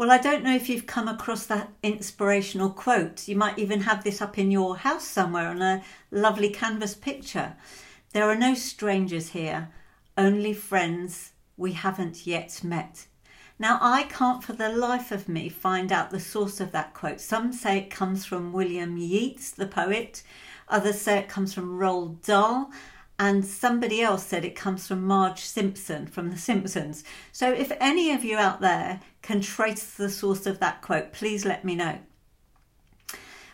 Well, I don't know if you've come across that inspirational quote. You might even have this up in your house somewhere on a lovely canvas picture. There are no strangers here, only friends we haven't yet met. Now, I can't for the life of me find out the source of that quote. Some say it comes from William Yeats, the poet, others say it comes from Roald Dahl, and somebody else said it comes from Marge Simpson from The Simpsons. So, if any of you out there can trace the source of that quote, please let me know.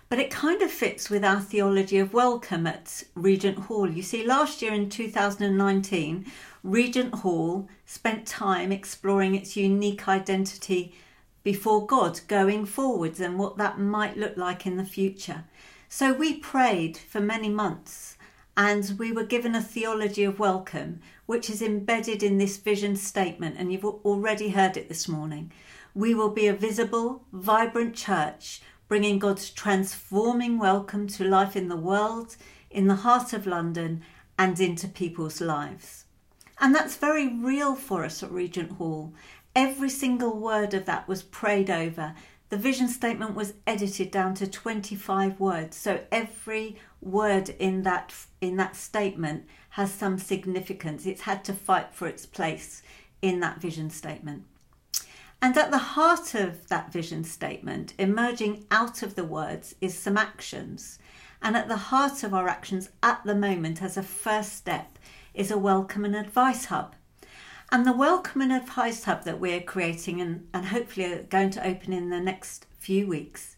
But it kind of fits with our theology of welcome at Regent Hall. You see, last year in 2019, Regent Hall spent time exploring its unique identity before God going forwards and what that might look like in the future. So we prayed for many months and we were given a theology of welcome, which is embedded in this vision statement, and you've already heard it this morning. We will be a visible, vibrant church, bringing God's transforming welcome to life in the world, in the heart of London, and into people's lives. And that's very real for us at Regent Hall. Every single word of that was prayed over. The vision statement was edited down to 25 words. So every word in that in that statement has some significance. It's had to fight for its place in that vision statement. And at the heart of that vision statement, emerging out of the words, is some actions. And at the heart of our actions at the moment, as a first step, is a welcome and advice hub. And the welcome and advice hub that we're creating and, and hopefully are going to open in the next few weeks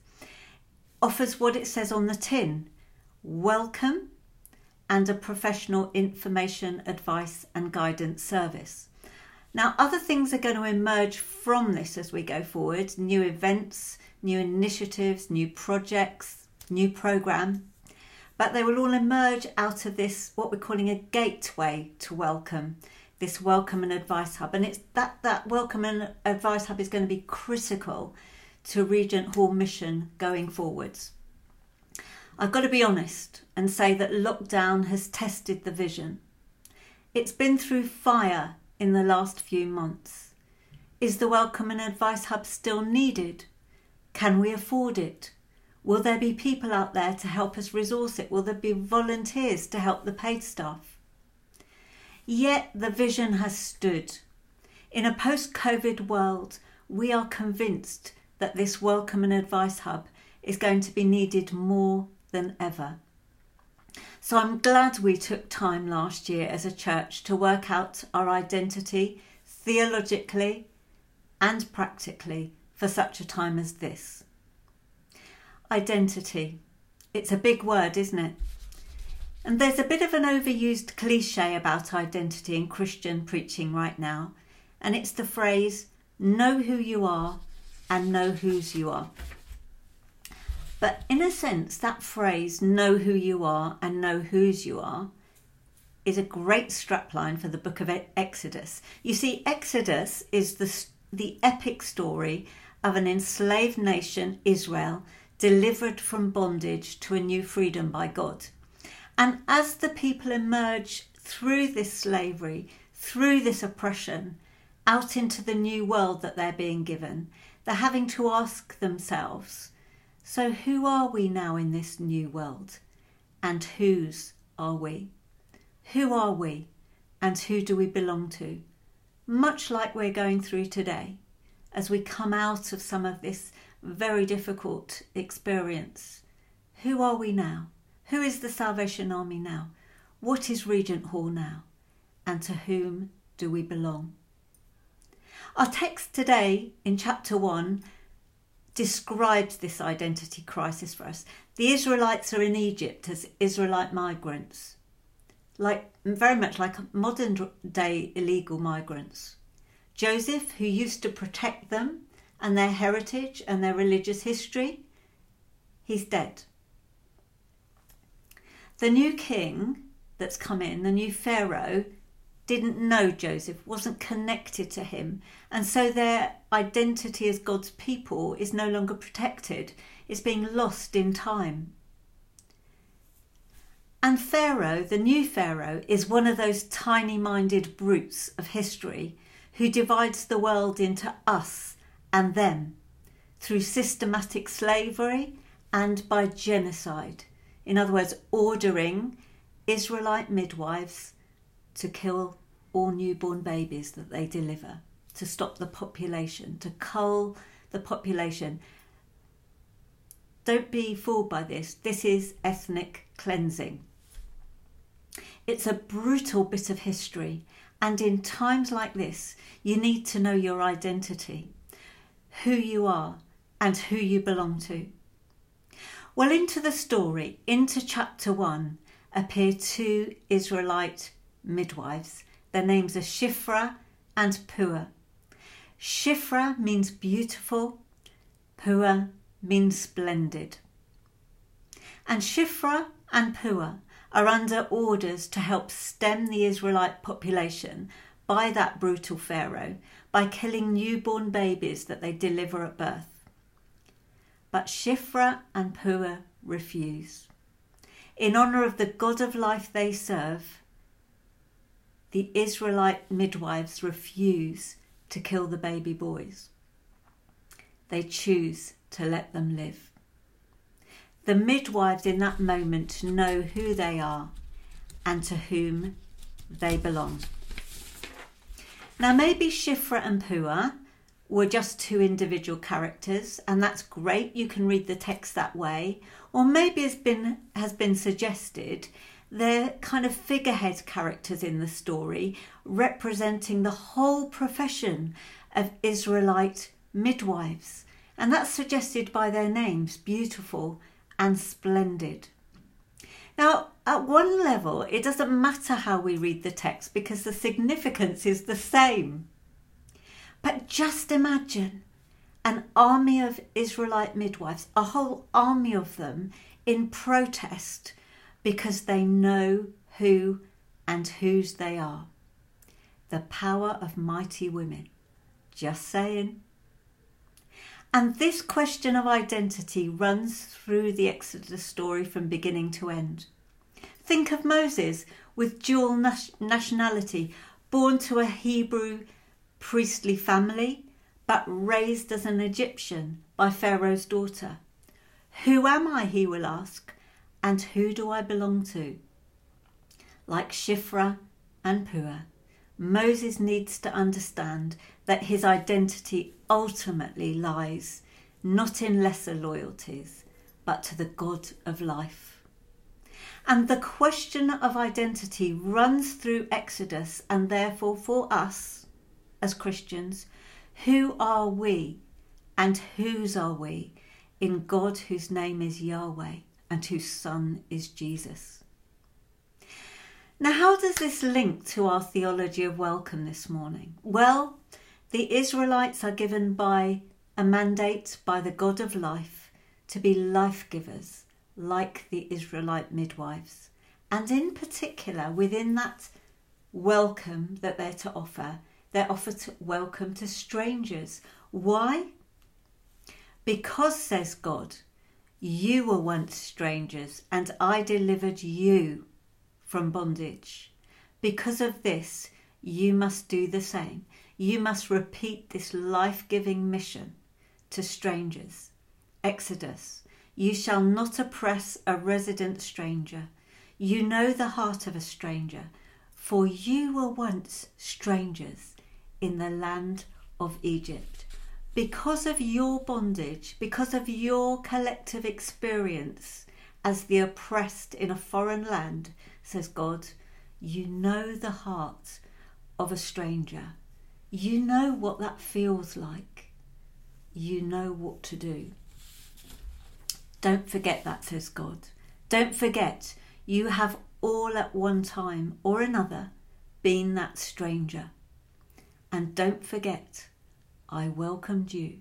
offers what it says on the tin. Welcome and a professional information, advice, and guidance service. Now, other things are going to emerge from this as we go forward. New events, new initiatives, new projects, new program. But they will all emerge out of this what we're calling a gateway to welcome this welcome and advice hub. And it's that that welcome and advice hub is going to be critical to regent hall mission going forwards. I've got to be honest and say that lockdown has tested the vision. It's been through fire in the last few months. Is the welcome and advice hub still needed? Can we afford it? Will there be people out there to help us resource it? Will there be volunteers to help the paid staff? Yet the vision has stood. In a post COVID world, we are convinced that this welcome and advice hub is going to be needed more than ever. So I'm glad we took time last year as a church to work out our identity theologically and practically for such a time as this. Identity. It's a big word, isn't it? And there's a bit of an overused cliche about identity in Christian preaching right now, and it's the phrase, know who you are and know whose you are. But in a sense, that phrase, know who you are and know whose you are, is a great strapline for the book of Exodus. You see, Exodus is the, the epic story of an enslaved nation, Israel, delivered from bondage to a new freedom by God. And as the people emerge through this slavery, through this oppression, out into the new world that they're being given, they're having to ask themselves so, who are we now in this new world? And whose are we? Who are we? And who do we belong to? Much like we're going through today, as we come out of some of this very difficult experience. Who are we now? Who is the Salvation Army now? What is Regent Hall now? And to whom do we belong? Our text today in chapter 1 describes this identity crisis for us. The Israelites are in Egypt as Israelite migrants, like very much like modern day illegal migrants. Joseph, who used to protect them and their heritage and their religious history, he's dead. The new king that's come in, the new Pharaoh, didn't know Joseph, wasn't connected to him, and so their identity as God's people is no longer protected. It's being lost in time. And Pharaoh, the new Pharaoh, is one of those tiny minded brutes of history who divides the world into us and them through systematic slavery and by genocide. In other words, ordering Israelite midwives to kill all newborn babies that they deliver, to stop the population, to cull the population. Don't be fooled by this. This is ethnic cleansing. It's a brutal bit of history, and in times like this, you need to know your identity, who you are, and who you belong to. Well, into the story, into chapter 1, appear two Israelite midwives. Their names are Shifra and Pua. Shifra means beautiful, Pua means splendid. And Shifra and Pua are under orders to help stem the Israelite population by that brutal Pharaoh by killing newborn babies that they deliver at birth. But Shifra and Pua refuse. In honour of the God of life they serve, the Israelite midwives refuse to kill the baby boys. They choose to let them live. The midwives in that moment know who they are and to whom they belong. Now, maybe Shifra and Pua were just two individual characters, and that's great. You can read the text that way. Or maybe has been has been suggested they're kind of figurehead characters in the story, representing the whole profession of Israelite midwives. And that's suggested by their names, beautiful and splendid. Now, at one level, it doesn't matter how we read the text because the significance is the same. But just imagine an army of Israelite midwives, a whole army of them in protest because they know who and whose they are. The power of mighty women. Just saying. And this question of identity runs through the Exodus story from beginning to end. Think of Moses with dual nationality, born to a Hebrew priestly family, but raised as an Egyptian by Pharaoh's daughter. Who am I, he will ask, and who do I belong to? Like Shifra and Pua, Moses needs to understand that his identity ultimately lies not in lesser loyalties, but to the God of life. And the question of identity runs through Exodus, and therefore for us as Christians, who are we and whose are we in God whose name is Yahweh and whose Son is Jesus? Now, how does this link to our theology of welcome this morning? Well, the Israelites are given by a mandate by the God of life to be life givers, like the Israelite midwives. And in particular, within that welcome that they're to offer, they're offered to welcome to strangers. Why? Because, says God, you were once strangers, and I delivered you from bondage. Because of this, you must do the same. You must repeat this life giving mission to strangers. Exodus You shall not oppress a resident stranger. You know the heart of a stranger, for you were once strangers in the land of Egypt because of your bondage, because of your collective experience as the oppressed in a foreign land, says God, you know the heart of a stranger. You know what that feels like. You know what to do. Don't forget that, says God. Don't forget you have all at one time or another been that stranger. And don't forget I welcomed you.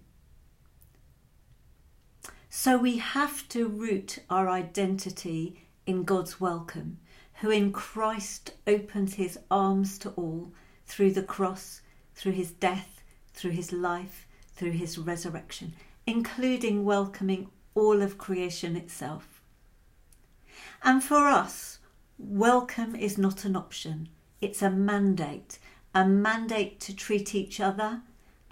So we have to root our identity in God's welcome, who in Christ opens his arms to all through the cross, through his death, through his life, through his resurrection, including welcoming all of creation itself. And for us, welcome is not an option, it's a mandate, a mandate to treat each other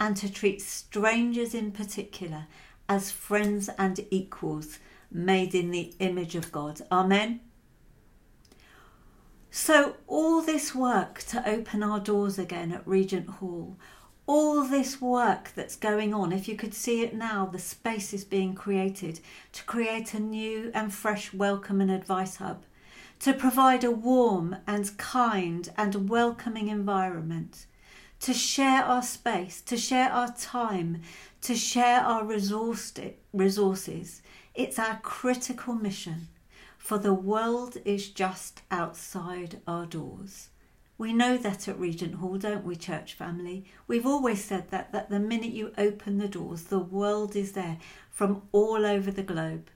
and to treat strangers in particular as friends and equals made in the image of God. Amen. So, all this work to open our doors again at Regent Hall, all this work that's going on, if you could see it now, the space is being created to create a new and fresh welcome and advice hub, to provide a warm and kind and welcoming environment, to share our space, to share our time, to share our resources. It's our critical mission, for the world is just outside our doors. We know that at Regent Hall, don't we, church family? We've always said that, that the minute you open the doors, the world is there from all over the globe.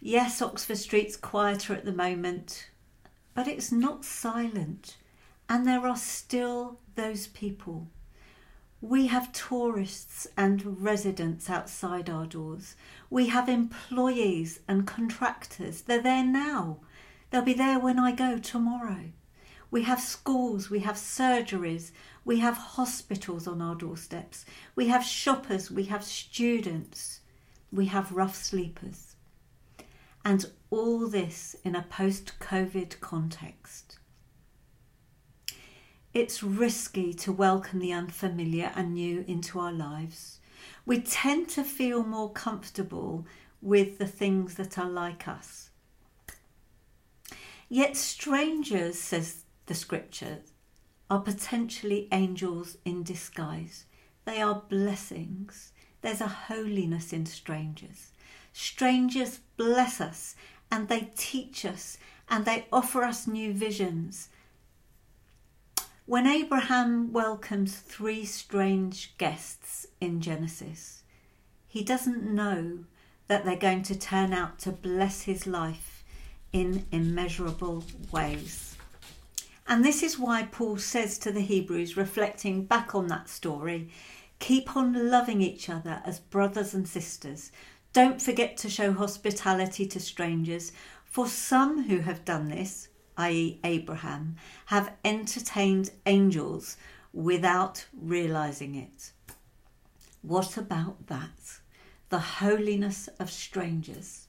Yes, Oxford Street's quieter at the moment, but it's not silent, and there are still those people. We have tourists and residents outside our doors. We have employees and contractors. They're there now. They'll be there when I go tomorrow. We have schools, we have surgeries, we have hospitals on our doorsteps, we have shoppers, we have students, we have rough sleepers. And all this in a post COVID context. It's risky to welcome the unfamiliar and new into our lives. We tend to feel more comfortable with the things that are like us Yet strangers, says the scripture, are potentially angels in disguise. They are blessings. There's a holiness in strangers. Strangers bless us and they teach us and they offer us new visions. When Abraham welcomes three strange guests in Genesis, he doesn't know that they're going to turn out to bless his life in immeasurable ways. And this is why Paul says to the Hebrews, reflecting back on that story, keep on loving each other as brothers and sisters. Don't forget to show hospitality to strangers, for some who have done this, i.e., Abraham, have entertained angels without realizing it. What about that? The holiness of strangers.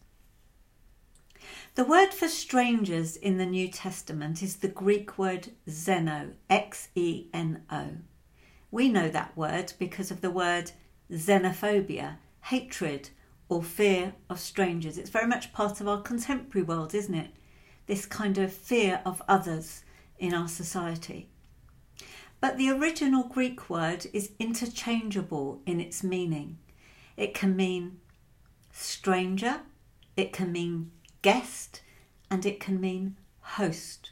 The word for strangers in the New Testament is the Greek word xeno, X E N O. We know that word because of the word xenophobia, hatred or fear of strangers. It's very much part of our contemporary world, isn't it? This kind of fear of others in our society. But the original Greek word is interchangeable in its meaning. It can mean stranger, it can mean guest, and it can mean host.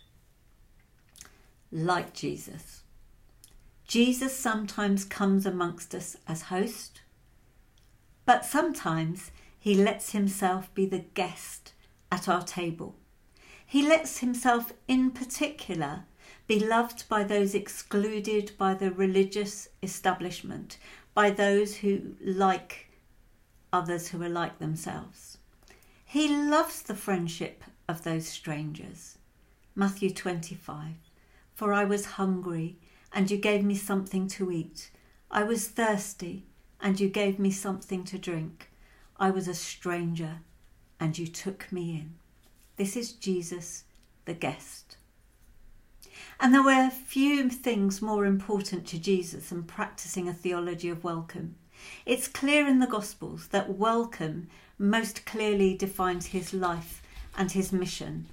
Like Jesus. Jesus sometimes comes amongst us as host, but sometimes he lets himself be the guest at our table. He lets himself, in particular, be loved by those excluded by the religious establishment, by those who like others who are like themselves. He loves the friendship of those strangers. Matthew 25 For I was hungry, and you gave me something to eat. I was thirsty, and you gave me something to drink. I was a stranger, and you took me in. This is Jesus, the guest. And there were few things more important to Jesus than practicing a theology of welcome. It's clear in the Gospels that welcome most clearly defines his life and his mission.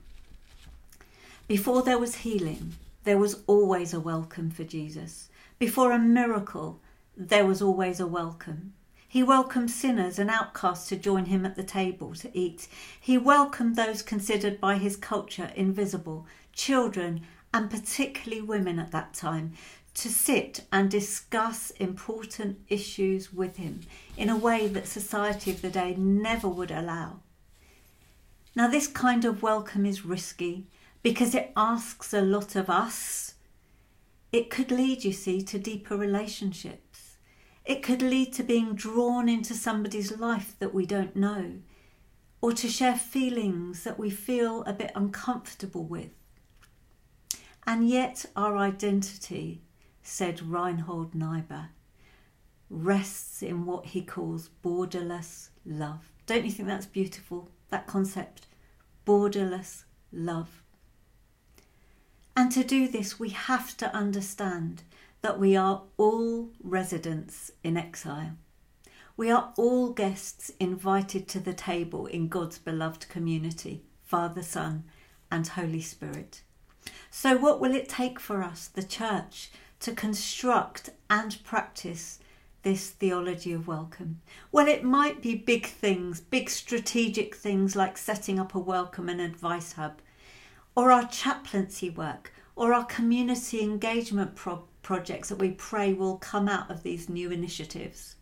Before there was healing, there was always a welcome for Jesus. Before a miracle, there was always a welcome. He welcomed sinners and outcasts to join him at the table to eat. He welcomed those considered by his culture invisible, children, and particularly women at that time, to sit and discuss important issues with him in a way that society of the day never would allow. Now, this kind of welcome is risky because it asks a lot of us. It could lead, you see, to deeper relationships. It could lead to being drawn into somebody's life that we don't know, or to share feelings that we feel a bit uncomfortable with. And yet, our identity said Reinhold Niebuhr, rests in what he calls borderless love. Don't you think that's beautiful? That concept, borderless love. And to do this, we have to understand that we are all residents in exile. We are all guests invited to the table in God's beloved community Father, Son, and Holy Spirit. So, what will it take for us, the church, to construct and practice this theology of welcome? Well, it might be big things, big strategic things like setting up a welcome and advice hub, or our chaplaincy work, or our community engagement pro- projects that we pray will come out of these new initiatives.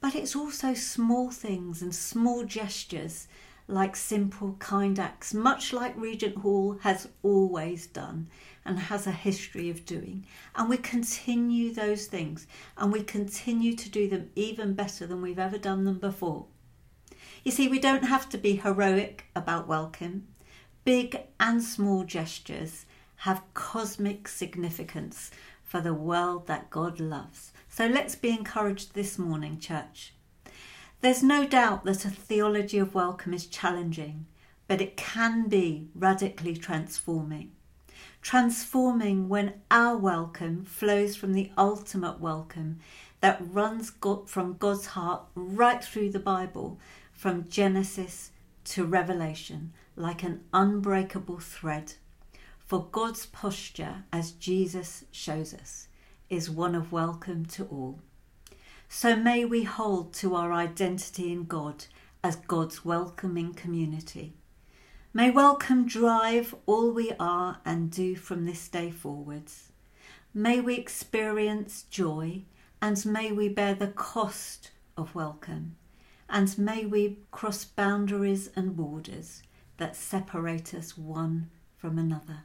But it's also small things and small gestures like simple, kind acts, much like Regent Hall has always done and has a history of doing. And we continue those things and we continue to do them even better than we've ever done them before. You see, we don't have to be heroic about welcome. Big and small gestures have cosmic significance for the world that God loves. So let's be encouraged this morning, church. There's no doubt that a theology of welcome is challenging, but it can be radically transforming. Transforming when our welcome flows from the ultimate welcome that runs from God's heart right through the Bible, from Genesis to Revelation, like an unbreakable thread. For God's posture, as Jesus shows us, is one of welcome to all. So may we hold to our identity in God as God's welcoming community. May welcome drive all we are and do from this day forwards. May we experience joy and may we bear the cost of welcome. And may we cross boundaries and borders that separate us one from another.